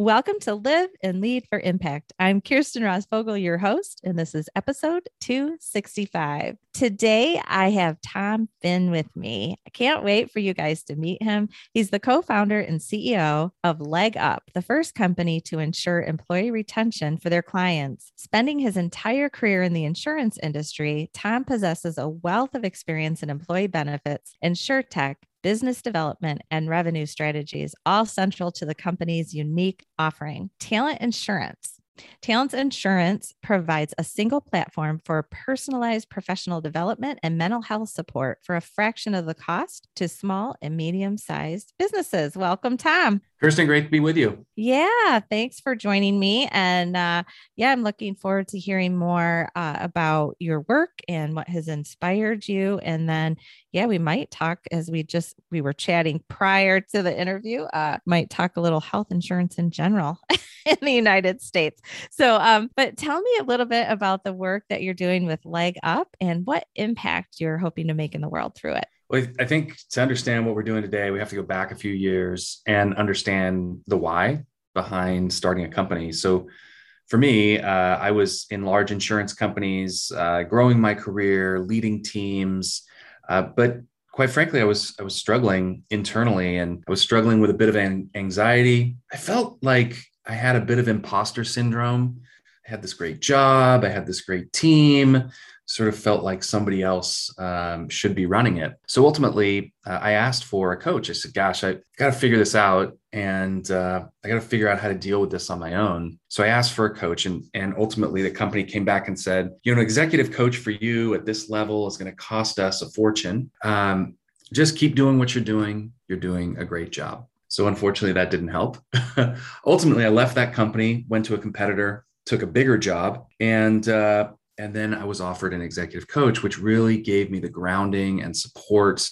Welcome to Live and Lead for Impact. I'm Kirsten Ross Vogel, your host, and this is episode 265. Today, I have Tom Finn with me. I can't wait for you guys to meet him. He's the co founder and CEO of Leg Up, the first company to ensure employee retention for their clients. Spending his entire career in the insurance industry, Tom possesses a wealth of experience in employee benefits, insurtech, business development, and revenue strategies, all central to the company's unique offering. Talent Insurance. Talent Insurance provides a single platform for personalized professional development and mental health support for a fraction of the cost to small and medium sized businesses. Welcome, Tom. Kirsten, great to be with you. Yeah, thanks for joining me. And uh, yeah, I'm looking forward to hearing more uh, about your work and what has inspired you. And then, yeah, we might talk as we just we were chatting prior to the interview. Uh, might talk a little health insurance in general in the United States. So, um, but tell me a little bit about the work that you're doing with Leg Up and what impact you're hoping to make in the world through it. Well, I think to understand what we're doing today, we have to go back a few years and understand the why behind starting a company. So, for me, uh, I was in large insurance companies, uh, growing my career, leading teams, uh, but quite frankly, I was I was struggling internally, and I was struggling with a bit of an anxiety. I felt like I had a bit of imposter syndrome. I had this great job, I had this great team, sort of felt like somebody else um, should be running it. So ultimately, uh, I asked for a coach. I said, Gosh, I got to figure this out and uh, I got to figure out how to deal with this on my own. So I asked for a coach, and, and ultimately, the company came back and said, You know, an executive coach for you at this level is going to cost us a fortune. Um, just keep doing what you're doing. You're doing a great job. So unfortunately, that didn't help. ultimately, I left that company, went to a competitor, took a bigger job, and uh, and then I was offered an executive coach, which really gave me the grounding and support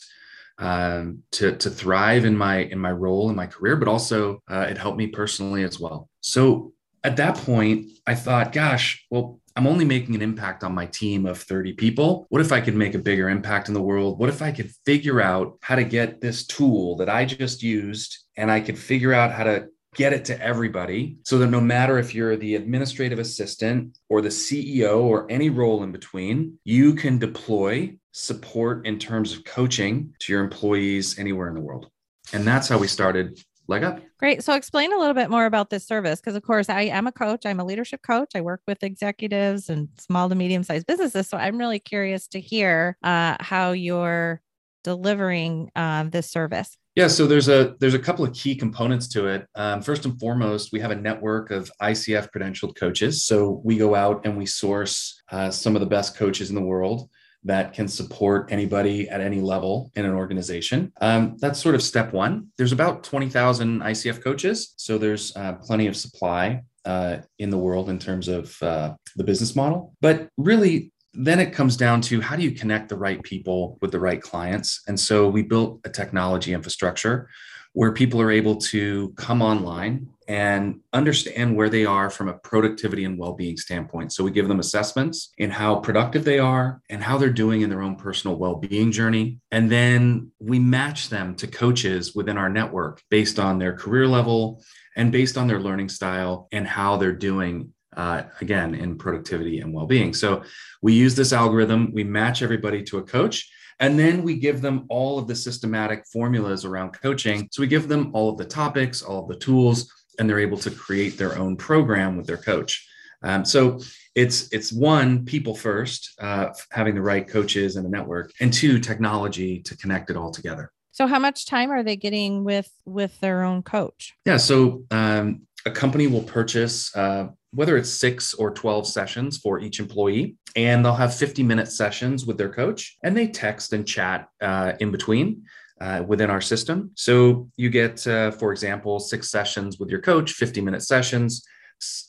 um, to to thrive in my in my role in my career, but also uh, it helped me personally as well. So at that point, I thought, gosh, well, I'm only making an impact on my team of 30 people. What if I could make a bigger impact in the world? What if I could figure out how to get this tool that I just used and I could figure out how to get it to everybody so that no matter if you're the administrative assistant or the CEO or any role in between, you can deploy support in terms of coaching to your employees anywhere in the world. And that's how we started Leg Up. Great. So explain a little bit more about this service because of course I am a coach, I'm a leadership coach. I work with executives and small to medium sized businesses. So I'm really curious to hear uh, how you're delivering uh, this service. Yeah, so there's a there's a couple of key components to it. Um, first and foremost, we have a network of ICF credentialed coaches. So we go out and we source uh, some of the best coaches in the world that can support anybody at any level in an organization. Um, that's sort of step one. There's about 20,000 ICF coaches, so there's uh, plenty of supply uh, in the world in terms of uh, the business model. But really, then it comes down to how do you connect the right people with the right clients? And so we built a technology infrastructure where people are able to come online and understand where they are from a productivity and well-being standpoint. So we give them assessments in how productive they are and how they're doing in their own personal well-being journey. And then we match them to coaches within our network based on their career level and based on their learning style and how they're doing uh, again in productivity and well-being. So we use this algorithm we match everybody to a coach and then we give them all of the systematic formulas around coaching. So we give them all of the topics all of the tools and they're able to create their own program with their coach. Um, so it's it's one people first uh, having the right coaches and a network and two technology to connect it all together. So how much time are they getting with with their own coach? Yeah so um, a company will purchase uh, whether it's six or 12 sessions for each employee, and they'll have 50 minute sessions with their coach, and they text and chat uh, in between. uh, within our system. So you get, uh, for example, six sessions with your coach, 50 minute sessions.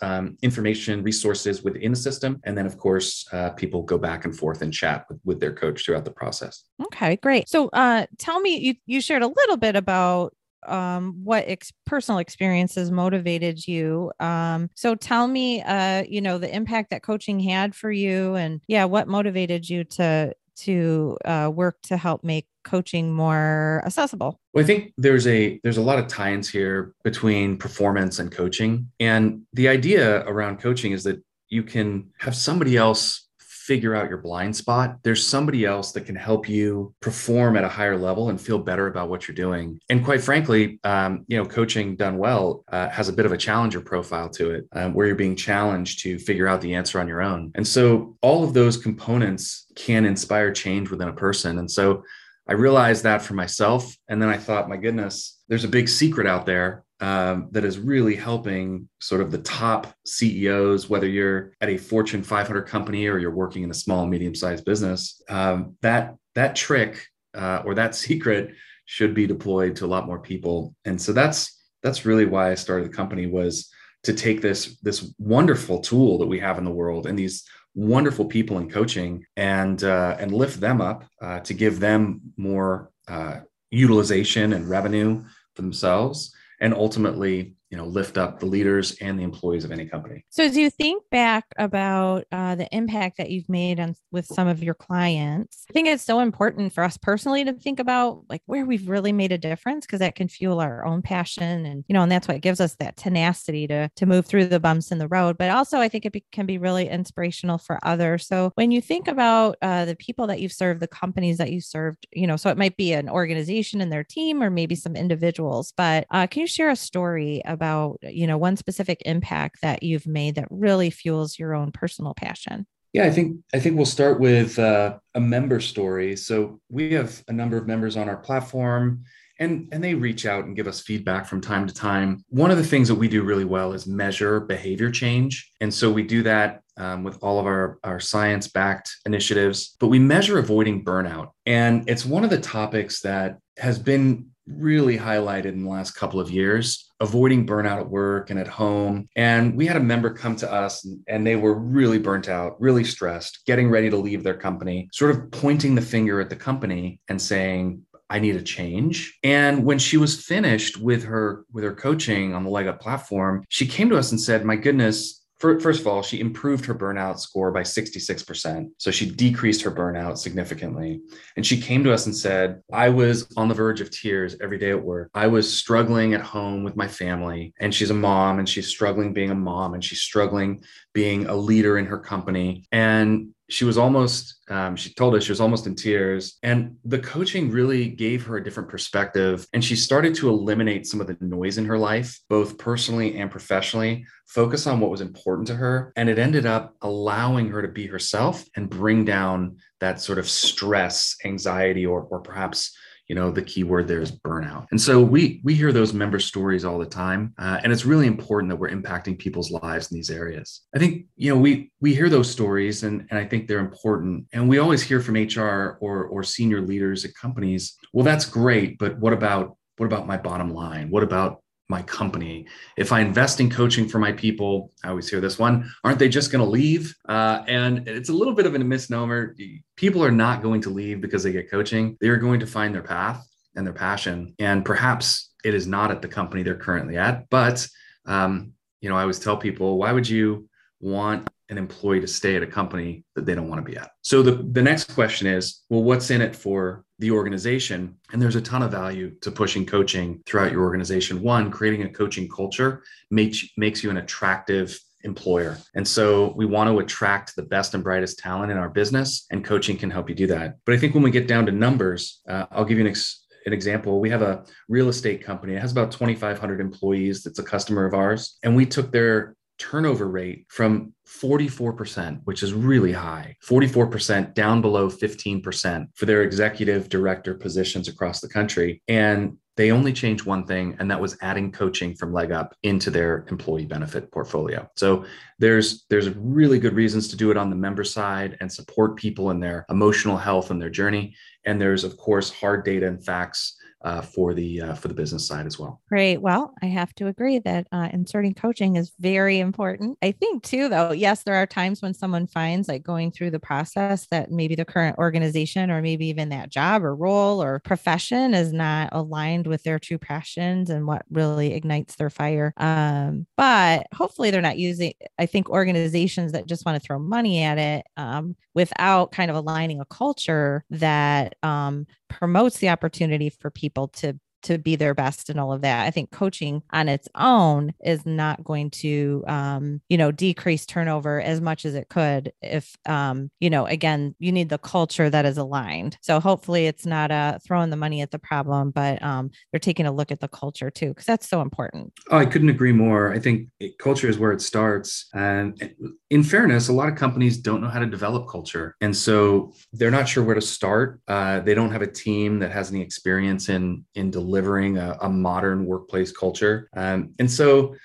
Um, information resources within the system and then of course uh, people go back and forth and chat with, with their coach throughout the process okay great so uh, tell me you, you shared a little bit about um, what ex- personal experiences motivated you. Um, so tell me, uh, you know, the impact that coaching had for you, and yeah, what motivated you to to uh, work to help make coaching more accessible. Well, I think there's a there's a lot of tie-ins here between performance and coaching, and the idea around coaching is that you can have somebody else figure out your blind spot, there's somebody else that can help you perform at a higher level and feel better about what you're doing. And quite frankly, um, you know, coaching done well uh, has a bit of a challenger profile to it, um, where you're being challenged to figure out the answer on your own. And so all of those components can inspire change within a person. And so I realized that for myself. And then I thought, my goodness, there's a big secret out there um, that is really helping sort of the top CEOs, whether you're at a Fortune 500 company or you're working in a small, medium-sized business. Um, that that trick uh, or that secret should be deployed to a lot more people, and so that's that's really why I started the company was to take this this wonderful tool that we have in the world and these wonderful people in coaching and uh, and lift them up uh, to give them more uh, utilization and revenue for themselves and ultimately you know lift up the leaders and the employees of any company. So as you think back about uh, the impact that you've made on with some of your clients? I think it's so important for us personally to think about like where we've really made a difference because that can fuel our own passion and you know and that's what gives us that tenacity to to move through the bumps in the road. But also i think it be, can be really inspirational for others. So when you think about uh, the people that you've served the companies that you served you know so it might be an organization and their team or maybe some individuals but uh, can you share a story about about, you know, one specific impact that you've made that really fuels your own personal passion? Yeah, I think I think we'll start with uh, a member story. So we have a number of members on our platform, and and they reach out and give us feedback from time to time. One of the things that we do really well is measure behavior change, and so we do that um, with all of our our science backed initiatives. But we measure avoiding burnout, and it's one of the topics that has been really highlighted in the last couple of years, avoiding burnout at work and at home. And we had a member come to us and, they were really burnt out, really stressed, getting ready to leave their company, sort of pointing the finger at the company and saying, I need a change. And when she was finished with her with her coaching on the leg up platform, she came to us and said, "My goodness, First of all, she improved her burnout score by 66%. So she decreased her burnout significantly. And she came to us and said, I was on the verge of tears every day at work. I was struggling at home with my family. And she's a mom and she's struggling being a mom and she's struggling being a leader in her company. And she was almost um, she told us she was almost in tears and the coaching really gave her a different perspective and she started to eliminate some of the noise in her life both personally and professionally focus on what was important to her and it ended up allowing her to be herself and bring down that sort of stress anxiety or, or perhaps you know the key word there is burnout. And so we we hear those member stories all the time uh, and it's really important that we're impacting people's lives in these areas. I think you know we we hear those stories and, and i think they're important. And we always hear from hr or or senior leaders at companies well that's great but what about what about my bottom line? What about my company. If I invest in coaching for my people, I always hear this one, aren't they just going to leave? Uh, and it's a little bit of a misnomer. People are not going to leave because they get coaching. They are going to find their path and their passion. And perhaps it is not at the company they're currently at. But, um, you know, I always tell people, why would you want an employee to stay at a company that they don't want to be at. So the, the next question is, well, what's in it for the organization? And there's a ton of value to pushing coaching throughout your organization. One, creating a coaching culture makes, makes you an attractive employer. And so we want to attract the best and brightest talent in our business, and coaching can help you do that. But I think when we get down to numbers, uh, I'll give you an, ex- an example. We have a real estate company. It has about 2,500 employees. That's a customer of ours. And we took their turnover rate from 44%, which is really high, 44% down below 15% for their executive director positions across the country. And they only changed one thing, and that was adding coaching from Leg Up into their employee benefit portfolio. So there's there's really good reasons to do it on the member side and support people in their emotional health and their journey. And there's of course hard data and facts uh, for the uh, for the business side as well. Great. Well, I have to agree that uh, inserting coaching is very important. I think too, though. Yes, there are times when someone finds like going through the process that maybe the current organization or maybe even that job or role or profession is not aligned with their true passions and what really ignites their fire. Um, but hopefully, they're not using. I think organizations that just want to throw money at it um, without kind of aligning a culture that um, promotes the opportunity for people to to be their best and all of that. I think coaching on its own is not going to, um, you know, decrease turnover as much as it could if, um, you know, again, you need the culture that is aligned. So hopefully it's not uh, throwing the money at the problem, but um, they're taking a look at the culture too, because that's so important. Oh, I couldn't agree more. I think it, culture is where it starts. And in fairness, a lot of companies don't know how to develop culture. And so they're not sure where to start. Uh, they don't have a team that has any experience in, in delivering delivering a, a modern workplace culture. Um, and so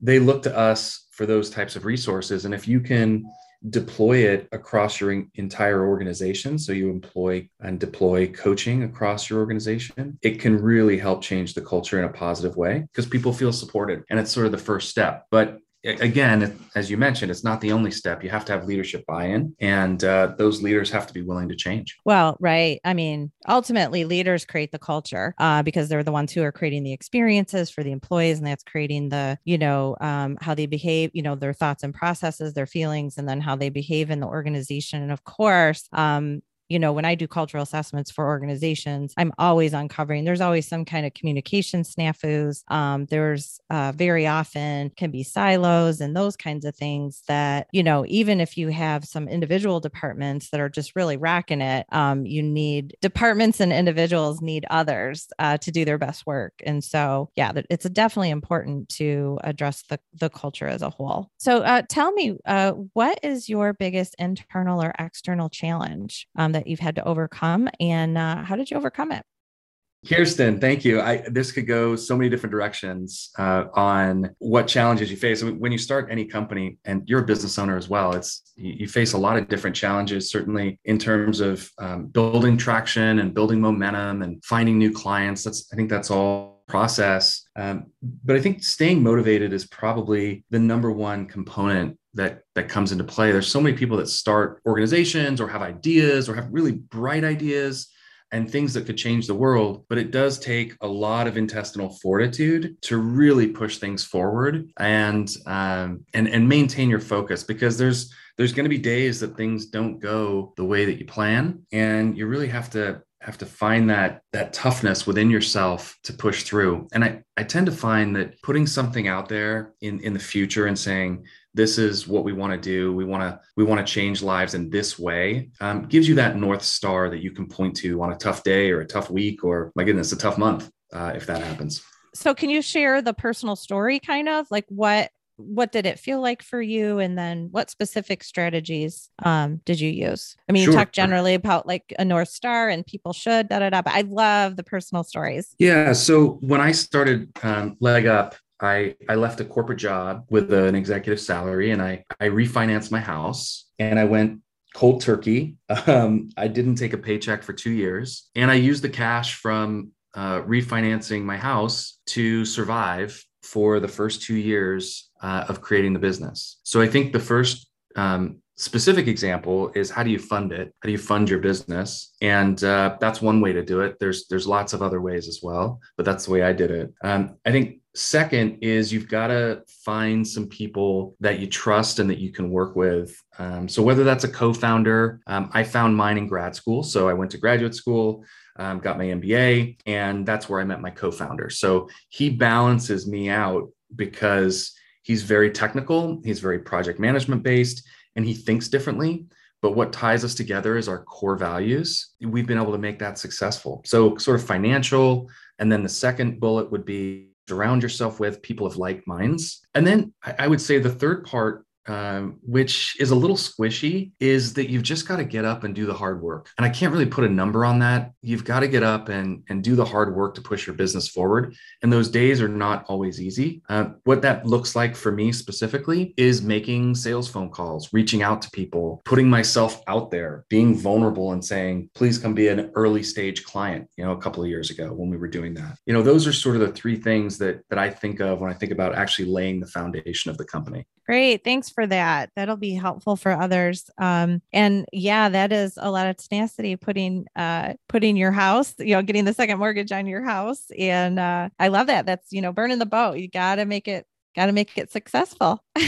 they look to us for those types of resources. And if you can deploy it across your entire organization, so you employ and deploy coaching across your organization, it can really help change the culture in a positive way because people feel supported. And it's sort of the first step. But again, as you mentioned, it's not the only step. You have to have leadership buy in, and uh, those leaders have to be willing to change. Well, right. I mean, ultimately, leaders create the culture uh, because they're the ones who are creating the experiences for the employees, and that's creating the, you know, um, how they behave, you know, their thoughts and processes, their feelings, and then how they behave in the organization. And of course, um, you know, when I do cultural assessments for organizations, I'm always uncovering, there's always some kind of communication snafus. Um, there's uh, very often can be silos and those kinds of things that, you know, even if you have some individual departments that are just really racking it, um, you need departments and individuals need others uh, to do their best work. And so, yeah, it's definitely important to address the, the culture as a whole. So uh, tell me, uh, what is your biggest internal or external challenge um, that that you've had to overcome and uh, how did you overcome it? Kirsten, thank you. I, this could go so many different directions uh, on what challenges you face. when you start any company, and you're a business owner as well, it's you, you face a lot of different challenges. Certainly, in terms of um, building traction and building momentum and finding new clients. That's I think that's all process. Um, but I think staying motivated is probably the number one component that that comes into play. There's so many people that start organizations or have ideas or have really bright ideas and things that could change the world but it does take a lot of intestinal fortitude to really push things forward and um, and and maintain your focus because there's there's going to be days that things don't go the way that you plan and you really have to have to find that that toughness within yourself to push through. And i i tend to find that putting something out there in in the future and saying this is what we want to do. We want to we want to change lives in this way. Um, gives you that north star that you can point to on a tough day or a tough week or my goodness a tough month uh, if that happens. So can you share the personal story kind of? Like what what did it feel like for you? And then what specific strategies um, did you use? I mean sure. you talk generally about like a north star and people should da da da but i love the personal stories. Yeah so when i started um, leg up I, I left a corporate job with an executive salary and I, I refinanced my house and I went cold turkey. Um, I didn't take a paycheck for two years. And I used the cash from uh, refinancing my house to survive for the first two years uh, of creating the business. So I think the first um, specific example is how do you fund it? How do you fund your business? And uh, that's one way to do it. There's there's lots of other ways as well but that's the way i did it. Um, i think second is you've got to find some people that you trust and that you can work with. Um, so whether that's a co-founder um, i found mine in grad school. So i went to graduate school um, got my mba and that's where i met my co-founder. So he balances me out because he's very technical he's very project management based and he thinks differently. But what ties us together is our core values. We've been able to make that successful. So, sort of financial. And then the second bullet would be surround yourself with people of like minds. And then I would say the third part um, which is a little squishy, is that you've just got to get up and do the hard work. And I can't really put a number on that. You've got to get up and, and do the hard work to push your business forward. And those days are not always easy. Uh, what that looks like for me specifically is making sales phone calls, reaching out to people, putting myself out there, being vulnerable and saying, please come be an early stage client, you know, a couple of years ago when we were doing that. You know, those are sort of the three things that that I think of when I think about actually laying the foundation of the company. Great. Thanks for that. That'll be helpful for others. Um, and yeah, that is a lot of tenacity putting uh putting your house, you know, getting the second mortgage on your house. And uh I love that. That's, you know, burning the boat. You gotta make it, gotta make it successful.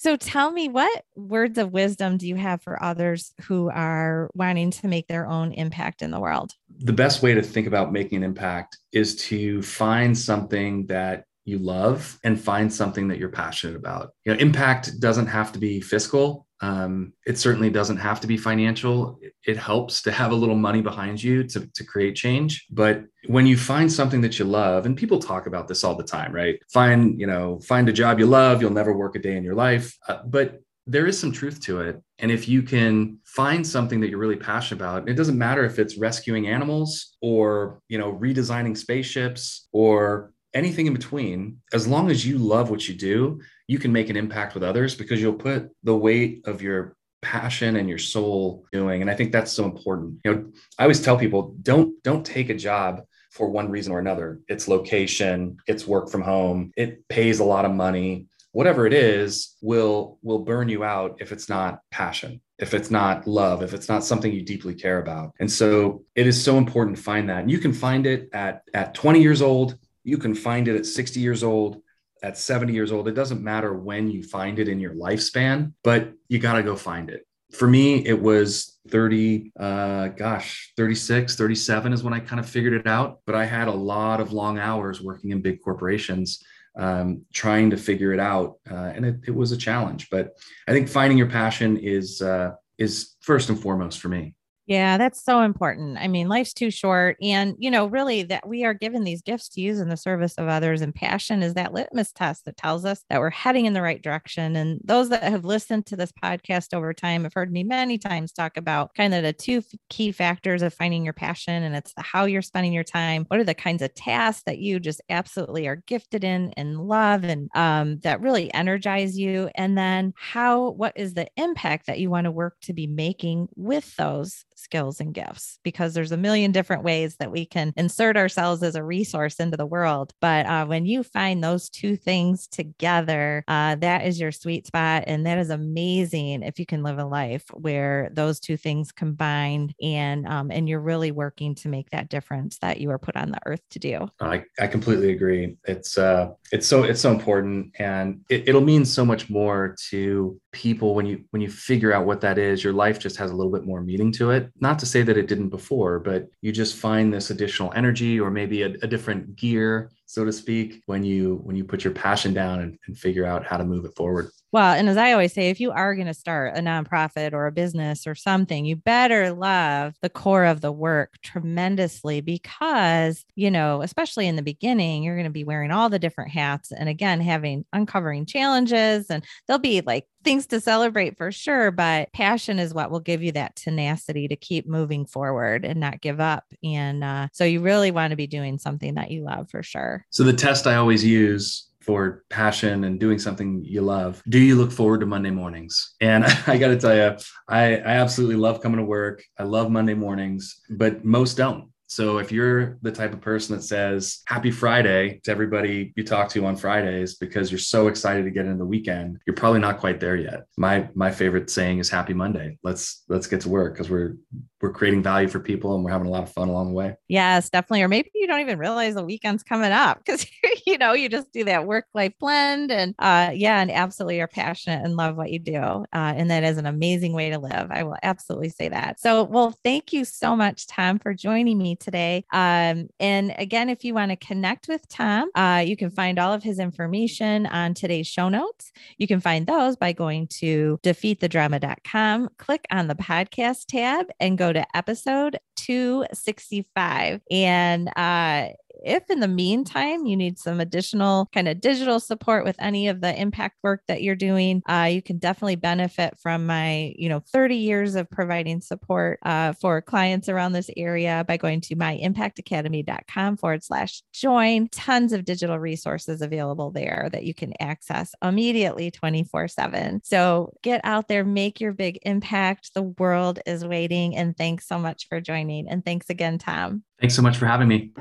So tell me, what words of wisdom do you have for others who are wanting to make their own impact in the world? The best way to think about making an impact is to find something that you love and find something that you're passionate about. You know, impact doesn't have to be fiscal. Um, it certainly doesn't have to be financial. It, helps to have a little money behind you to, to create change. But when you find something that you love, and people talk about this all the time, right? Find, you know, find a job you love, you'll never work a day in your life. Uh, but there is some truth to it. And if you can find something that you're really passionate about, it doesn't matter if it's rescuing animals or, you know, redesigning spaceships or anything in between, as long as you love what you do, you can make an impact with others because you'll put the weight of your passion and your soul doing. And I think that's so important. You know, I always tell people don't don't take a job for one reason or another. It's location, it's work from home, it pays a lot of money. Whatever it is will will burn you out if it's not passion if it's not love, if it's not something you deeply care about. And so it is so important to find that. And you can find it at at 20 years old, you can find it at 60 years old, at 70 years old. It doesn't matter when you find it in your lifespan, but you got to go find it. For me, it was 30, uh, gosh, 36, 37 is when I kind of figured it out. But I had a lot of long hours working in big corporations um, trying to figure it out. Uh, and it, it, was a challenge. But I think finding your passion is, uh, is first and foremost for me. Yeah, that's so important. I mean, life's too short. And, you know, really that we are given these gifts to use in the service of others. And passion is that litmus test that tells us that we're heading in the right direction. And those that have listened to this podcast over time have heard me many times talk about kind of the two key factors of finding your passion. And it's the how you're spending your time. What are the kinds of tasks that you just absolutely are gifted in and love and um, that really energize you? And then how, what is the impact that you want to work to be making with those skills and gifts because there's a million different ways that we can insert ourselves as a resource into the world. But uh, when you find those two things together, uh, that is your sweet spot. And that is amazing if you can live a life where those two things combined and um, and you're really working to make that difference that you are put on the earth to do. I, I completely agree. It's uh it's so it's so important and it, it'll mean so much more to people when you when you figure out what that is your life just has a little bit more meaning to it not to say that it didn't before but you just find this additional energy or maybe a, a different gear so to speak when you when you put your passion down and, and figure out how to move it forward well, and as I always say, if you are going to start a nonprofit or a business or something, you better love the core of the work tremendously because, you know, especially in the beginning, you're going to be wearing all the different hats and again, having uncovering challenges and there'll be like things to celebrate for sure, but passion is what will give you that tenacity to keep moving forward and not give up. And uh, so you really want to be doing something that you love for sure. So the test I always use for passion and doing something you love. Do you look forward to Monday mornings? And I got to tell you, I, I absolutely love coming to work. I love Monday mornings, but most don't. So if you're the type of person that says happy Friday to everybody you talk to on Fridays because you're so excited to get into the weekend, you're probably not quite there yet. My my favorite saying is happy Monday. Let's let's get to work because we're we're creating value for people and we're having a lot of fun along the way. Yes, definitely. Or maybe you don't even realize the weekend's coming up because you know you just do that work life blend and uh, yeah, and absolutely are passionate and love what you do, uh, and that is an amazing way to live. I will absolutely say that. So, well, thank you so much, Tom, for joining me today. Um, and again, if you want to connect with Tom, uh, you can find all of his information on today's show notes. You can find those by going to defeatthedrama.com, click on the podcast tab, and go to episode 265. And uh, if in the meantime you need some additional kind of digital support with any of the impact work that you're doing, uh, you can definitely benefit from my, you know, 30 years of providing support uh, for clients around this area by going to myimpactacademy.com forward slash join. Tons of digital resources available there that you can access immediately 24 7. So get out there, make your big impact. The world is waiting. And thanks so much for joining. And thanks again, Tom. Thanks so much for having me.